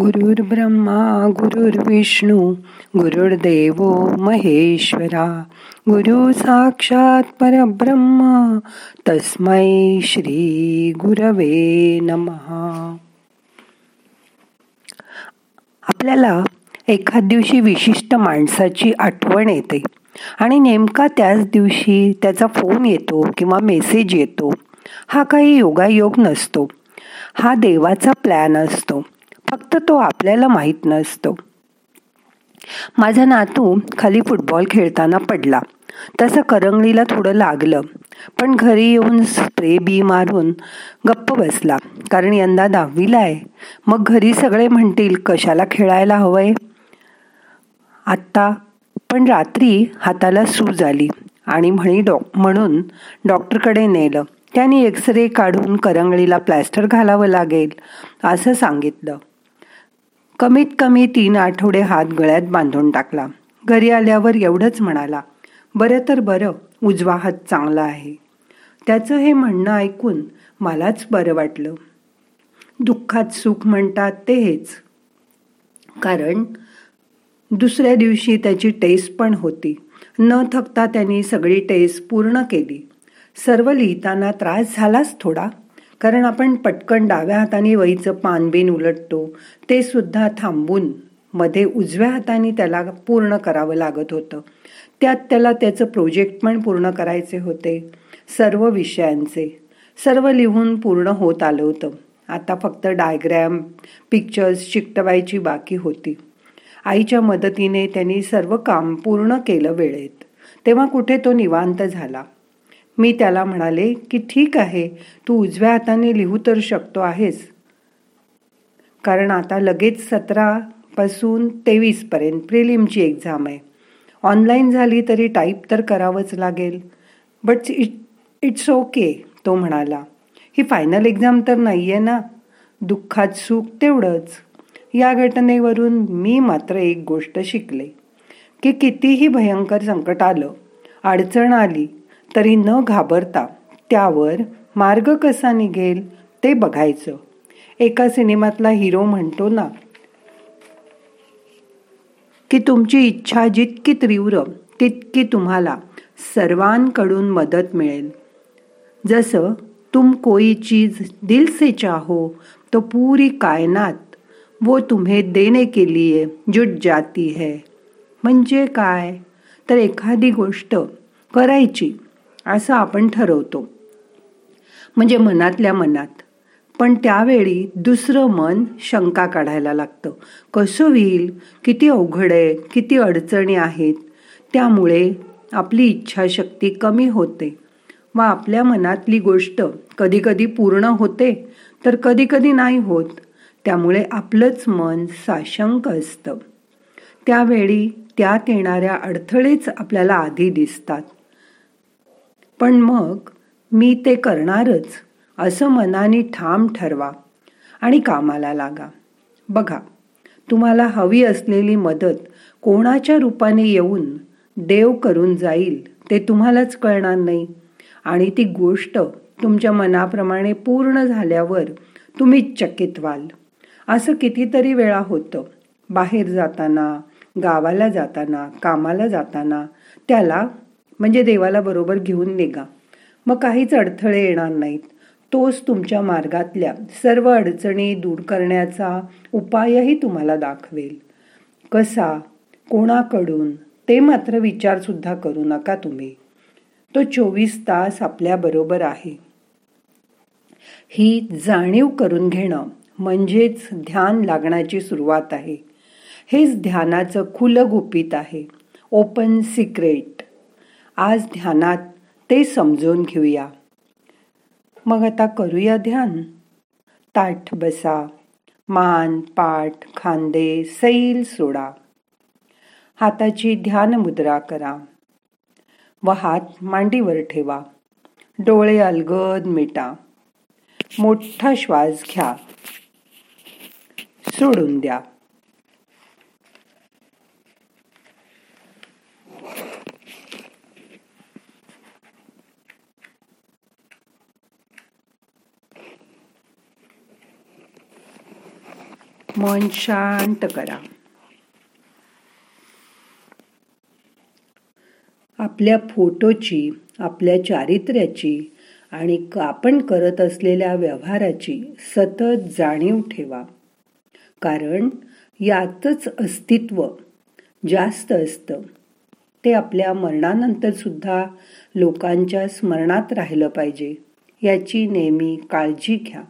गुरुर् ब्रह्मा गुरुर्विष्णू गुरुर्देव महेश्वरा. गुरु साक्षात परब्रह्मा तस्मै श्री गुरवे नमहा आपल्याला एखाद दिवशी विशिष्ट माणसाची आठवण येते आणि नेमका त्याच दिवशी त्याचा फोन येतो किंवा मेसेज येतो. हा काही योगायोग नसतो. हा देवाचा प्लॅन असतो. फक्त तो आपल्याला माहीत नसतो. माझा नातू खाली फुटबॉल खेळताना पडला. तसं करंगळीला थोडं लागलं. पण घरी येऊन स्प्रे बी मारून गप्प बसला. कारण यंदा दहावीला आहे. मग घरी सगळे म्हणतील कशाला खेळायला हवंय? आत्ता पण रात्री हाताला सूज आली आणि म्हणी डॉ म्हणून डॉक्टरकडे नेलं. त्याने एक्सरे काढून करंगळीला प्लॅस्टर घालावं लागेल असं सांगितलं. कमीत कमी तीन आठवडे हात गळ्यात बांधून टाकला. घरी आल्यावर एवढंच म्हणाला बरं तर बरं उजवा हात चांगला आहे. त्याचं हे म्हणणं ऐकून मलाच बरं वाटलं. दुःखात सुख म्हणतात ते हेच कारण दुसऱ्या दिवशी त्याची टेस्ट पण होती. न थकता त्यांनी सगळी टेस्ट पूर्ण केली. सर्व लिहिताना त्रास झालाच थोडा. कारण आपण पटकन डाव्या हाताने वहीचं पानबीन उलटतो ते सुद्धा थांबून मध्ये उजव्या हाताने त्याला पूर्ण करावं लागत होतं. त्यात त्याला त्याचं प्रोजेक्ट पण पूर्ण करायचे होते सर्व विषयांचे. सर्व लिहून पूर्ण होत आलं होतं. आता फक्त डायग्रॅम पिक्चर्स चिकटवायची बाकी होती. आईच्या मदतीने त्यांनी सर्व काम पूर्ण केलं वेळेत. तेव्हा कुठे तो निवांत झाला. मी त्याला म्हणाले की ठीक आहे तू उजव्या हाताने लिहू तर शकतो आहेस. कारण आता लगेच सतरापासून तेवीसपर्यंत प्रिलिमची एक्झाम आहे. ऑनलाईन झाली तरी टाईप तर करावंच लागेल. बट इट इट्स ओके तो म्हणाला. ही फायनल एक्झाम तर नाही आहे ना? दुःखात सुख तेवढंच. या घटनेवरून मी मात्र एक गोष्ट शिकले. की कितीही भयंकर संकट आलं अडचण आली तरी न घाबरता त्यावर मार्ग कसा निघेल ते बघायचं. एका सिनेमातला हिरो म्हणतो ना की तुमची इच्छा जितकी तीव्र तितकी तुम्हाला सर्वांकडून मदत मिळेल. जसं तुम कोई चीज दिल से चाहो तो पूरी कायनात वो तुम्हें देने के लिए जुट जाती है. म्हणजे काय? तर एखादी गोष्ट करायची. असं आपण ठरवतो. म्हणजे मनातल्या मनात. पण त्यावेळी दुसरं मन शंका काढायला लागतं. कसं होईल? किती अवघड आहे? किती अडचणी आहेत? त्यामुळे आपली इच्छाशक्ती कमी होते. व आपल्या मनातली गोष्ट कधीकधी पूर्ण होते तर कधीकधी नाही होत. त्यामुळे आपलंच मन साशंक असतं. त्यावेळी त्यात येणाऱ्या अडथळेच आपल्याला आधी दिसतात. पण मग मी ते करणारच असं मनाने ठाम ठरवा आणि कामाला लागा. बघा तुम्हाला हवी असलेली मदत कोणाच्या रूपाने येऊन देव करून जाईल ते तुम्हालाच कळणार नाही आणि ती गोष्ट तुमच्या मनाप्रमाणे पूर्ण झाल्यावर तुम्ही चकित व्हाल. असं कितीतरी वेळा होतं. बाहेर जाताना गावाला जाताना कामाला जाताना त्याला म्हणजे देवाला बरोबर घेऊन निघा. मग काहीच अडथळे येणार नाहीत. तोच तुमच्या मार्गातल्या सर्व अडचणी दूर करण्याचा उपायही तुम्हाला दाखवेल. कसा? कोणाकडून? ते मात्र विचारसुद्धा करू नका तुम्ही. तो चोवीस तास आपल्याबरोबर आहे. ही जाणीव करून घेणं म्हणजेच ध्यान लागण्याची सुरुवात आहे. हेच ध्यानाचं खुलं गुपित आहे. ओपन सिक्रेट आज ध्यानात ते समजून घेऊया. मग आता करूया ध्यान. ताठ बसा मान पाठ खांदे सैल सोडा. हाताची ध्यान मुद्रा करा. व हात मांडीवर ठेवा. डोळे अलगद मिटा. मोठा श्वास घ्या. सोडून द्या. मन शांत करा. आपल्या फोटोची आपल्या चारित्र्याची आणि आपण करत असलेल्या व्यवहाराची सतत जाणीव ठेवा. कारण यातच अस्तित्व जास्त असतं. ते आपल्या मरणानंतर सुद्धा लोकांच्या स्मरणात राहिलं पाहिजे याची नेहमी काळजी घ्या.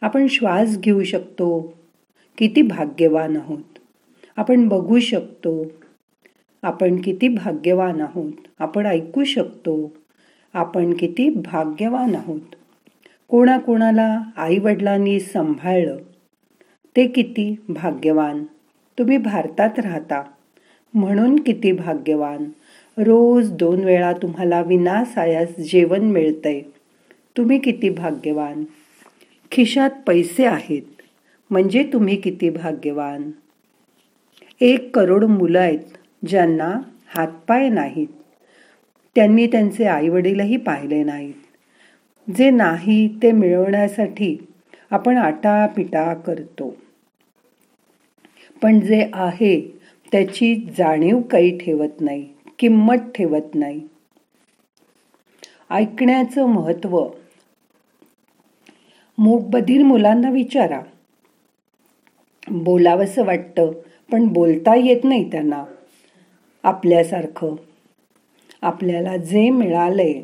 आपण श्वास घेऊ शकतो किती भाग्यवान आहोत. आपण बघू शकतो. आपण किती भाग्यवान आहोत. आपण ऐकू शकतो. आपण किती भाग्यवान आहोत. कोणाकोणाला आई वडिलांनी सांभाळलं. ते किती भाग्यवान. तुम्ही भारतात राहता. म्हणून किती भाग्यवान. रोज दोन वेळा तुम्हाला विनासायास जेवण मिळतंय. तुम्ही किती भाग्यवान. खिशात पैसे आहेत. म्हणजे तुम्ही किती भाग्यवान? एक करोड मुलं आहेत ज्यांना हातपाय नाहीत. त्यांनी त्यांचे आईवडीलही पाहिले नाहीत. जे नाही ते मिळवण्यासाठी आपण आटापिटा करतो. पण जे आहे त्याची जाणीव काही ठेवत नाही किंमत ठेवत नाही. ऐकण्याचं महत्त्व मूकबधीर मुलांना विचारा. बोलावंसं वाटतं पण बोलता येत नाही त्यांना. आपल्यासारखं. आपल्याला जे मिळालंय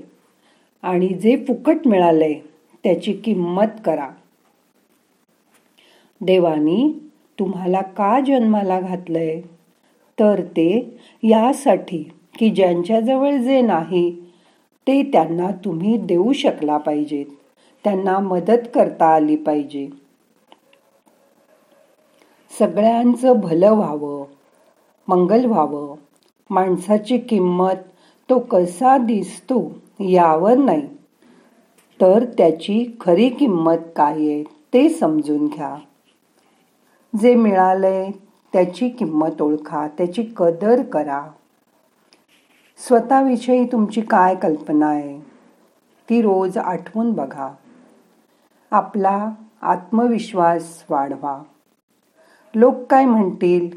आणि जे फुकट मिळालंय त्याची किंमत करा. देवानी तुम्हाला का जन्माला घातलंय? तर ते यासाठी की ज्यांच्याजवळ जे नाही ते त्यांना तुम्ही देऊ शकला पाहिजेत. त्यांना मदत करता आली पाहिजे. सगळ्यांचं भलं व्हावं मंगल व्हावं. माणसाची किंमत तो कसा दिसतो यावर नाही. तर त्याची खरी किंमत काय आहे ते समजून घ्या. जे मिळालंय त्याची किंमत ओळखा त्याची कदर करा. स्वतःविषयी तुमची काय कल्पना आहे ती रोज आठवून बघा. आपला आत्मविश्वास वाढवा. लोक काय म्हणतील?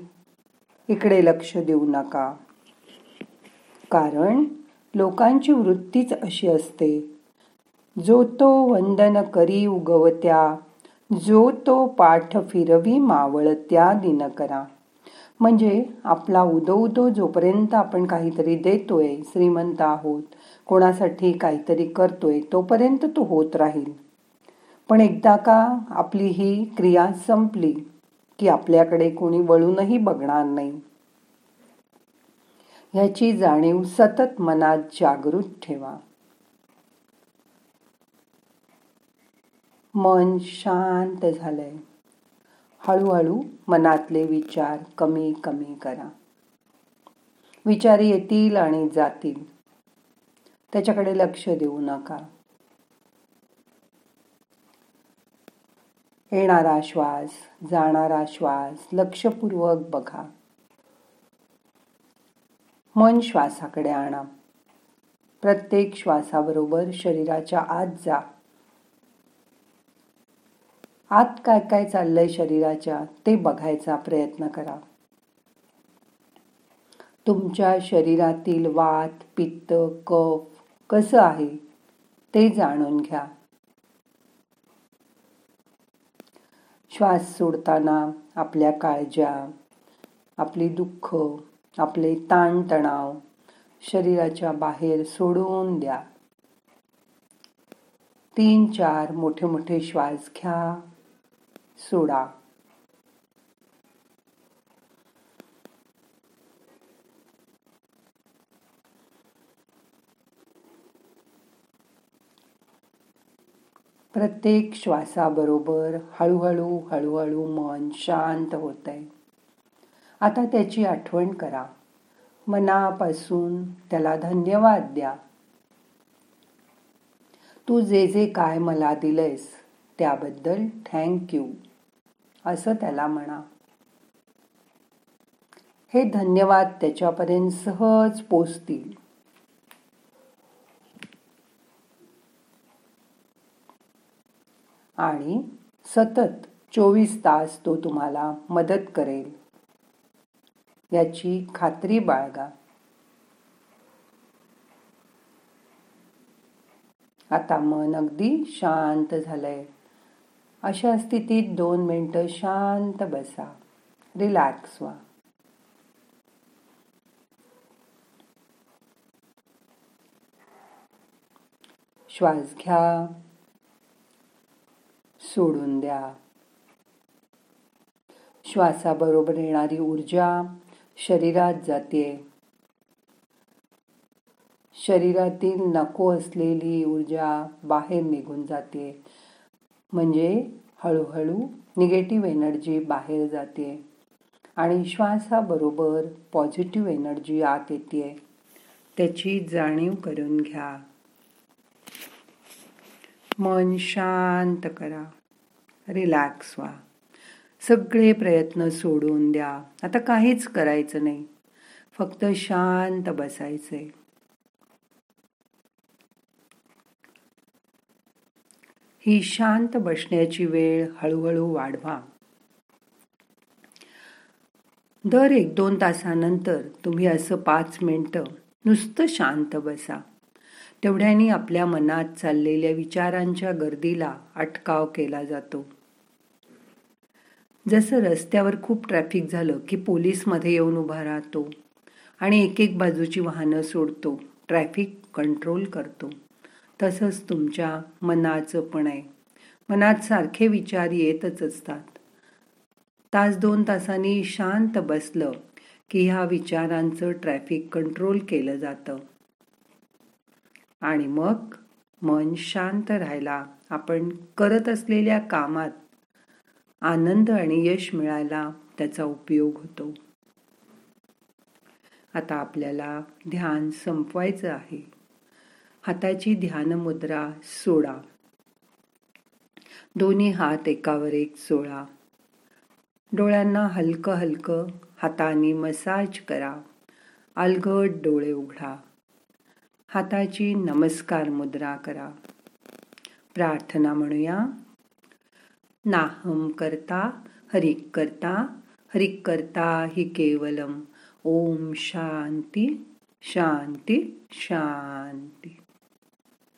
इकडे लक्ष देऊ नका. कारण लोकांची वृत्तीच अशी असते. जो तो वंदन करी उगवत्या जो तो पाठ फिरवी मावळत्या दिन करा म्हणजे आपला उदो उदो जोपर्यंत आपण काहीतरी देतोय श्रीमंत आहोत कोणासाठी काहीतरी करतोय तोपर्यंत तो होत राहील. पण एकदा का आपली ही क्रिया संपली की आपल्याकडे कोणी वळूनही बघणार नाही. ह्याची जाणीव सतत मनात जागृत ठेवा. मन शांत झालंय. हळूहळू मनातले विचार कमी कमी करा. विचार येतील आणि जातील. त्याच्याकडे लक्ष देऊ नका. येणारा श्वास जाणारा श्वास लक्षपूर्वक बघा. मन श्वासाकडे आणा. प्रत्येक श्वासाबरोबर शरीराच्या आत जा. आत काय काय चाललंय शरीराच्या ते बघायचा प्रयत्न करा. तुमच्या शरीरातील वात पित्त कफ कसं आहे ते जाणून घ्या. श्वास सोडताना आपल्या काळज्या आपली दुःख आपले ताणतणाव शरीराच्या बाहेर सोडून द्या. तीन चार मोठे मोठे श्वास घ्या सोडा. प्रत्येक श्वासाबरोबर हळूहळू हळूहळू मन शांत होत आहे आता त्याची आठवण करा. मनापासून त्याला धन्यवाद द्या. तू जे जे काय मला दिलंयस त्याबद्दल थँक्यू असं त्याला म्हणा. हे धन्यवाद त्याच्यापर्यंत सहज पोचतील. आणि सतत चोवीस तास तो तुम्हाला मदत करेल. याची खात्री बाळगा. आता मन अगदी शांत झालंय. अशा स्थितीत दोन मिनटं शांत बसा. रिलॅक्स व्हा. श्वास घ्या. सोडून द्या. श्वासाबरोबर येणारी ऊर्जा शरीरात जाते. शरीरातील नको असलेली ऊर्जा बाहेर निघून जाते. म्हणजे हळूहळू निगेटिव्ह एनर्जी बाहेर जाते आणि श्वासाबरोबर पॉझिटिव्ह एनर्जी आत येते. त्याची जाणीव करून घ्या. मन शांत करा. रिलॅक्स व्हा. सगळे प्रयत्न सोडून द्या. आता काहीच करायचं नाही. फक्त शांत बसायचंय. ही शांत बसण्याची वेळ हळूहळू वाढवा. दर एक दोन तासानंतर तुम्ही असं पाच मिनटं नुसतं शांत बसा. तेवढ्यानी आपल्या मनात चाललेल्या विचारांच्या गर्दीला अटकाव केला जातो. जसं रस्त्यावर खूप ट्रॅफिक झालं की पोलीसमध्ये येऊन उभा राहतो आणि एक एक बाजूची वाहनं सोडतो ट्रॅफिक कंट्रोल करतो. तसंच तुमच्या मनाचं पण आहे. मनात सारखे विचार येतच असतात. तास दोन तासांनी शांत बसलं की ह्या विचारांचं ट्रॅफिक कंट्रोल केलं जातं. आणि मग मन शांत राहायला आपण करत असलेल्या कामात आनंद आणि यश मिळायला त्याचा उपयोग होतो. आता आपल्याला ध्यान संपवायचं आहे. हाताची ध्यान मुद्रा सोडा. दोन्ही हात एकावर एक सोळा डोळ्यांना हलकं हलकं हाताने मसाज करा. अलगट डोळे उघडा. हाताची नमस्कार मुद्रा करा. प्रार्थना म्हणूया. नाहम करता हरिक करता हरिक करता हि केवलम. ओम शांती शांती शांती.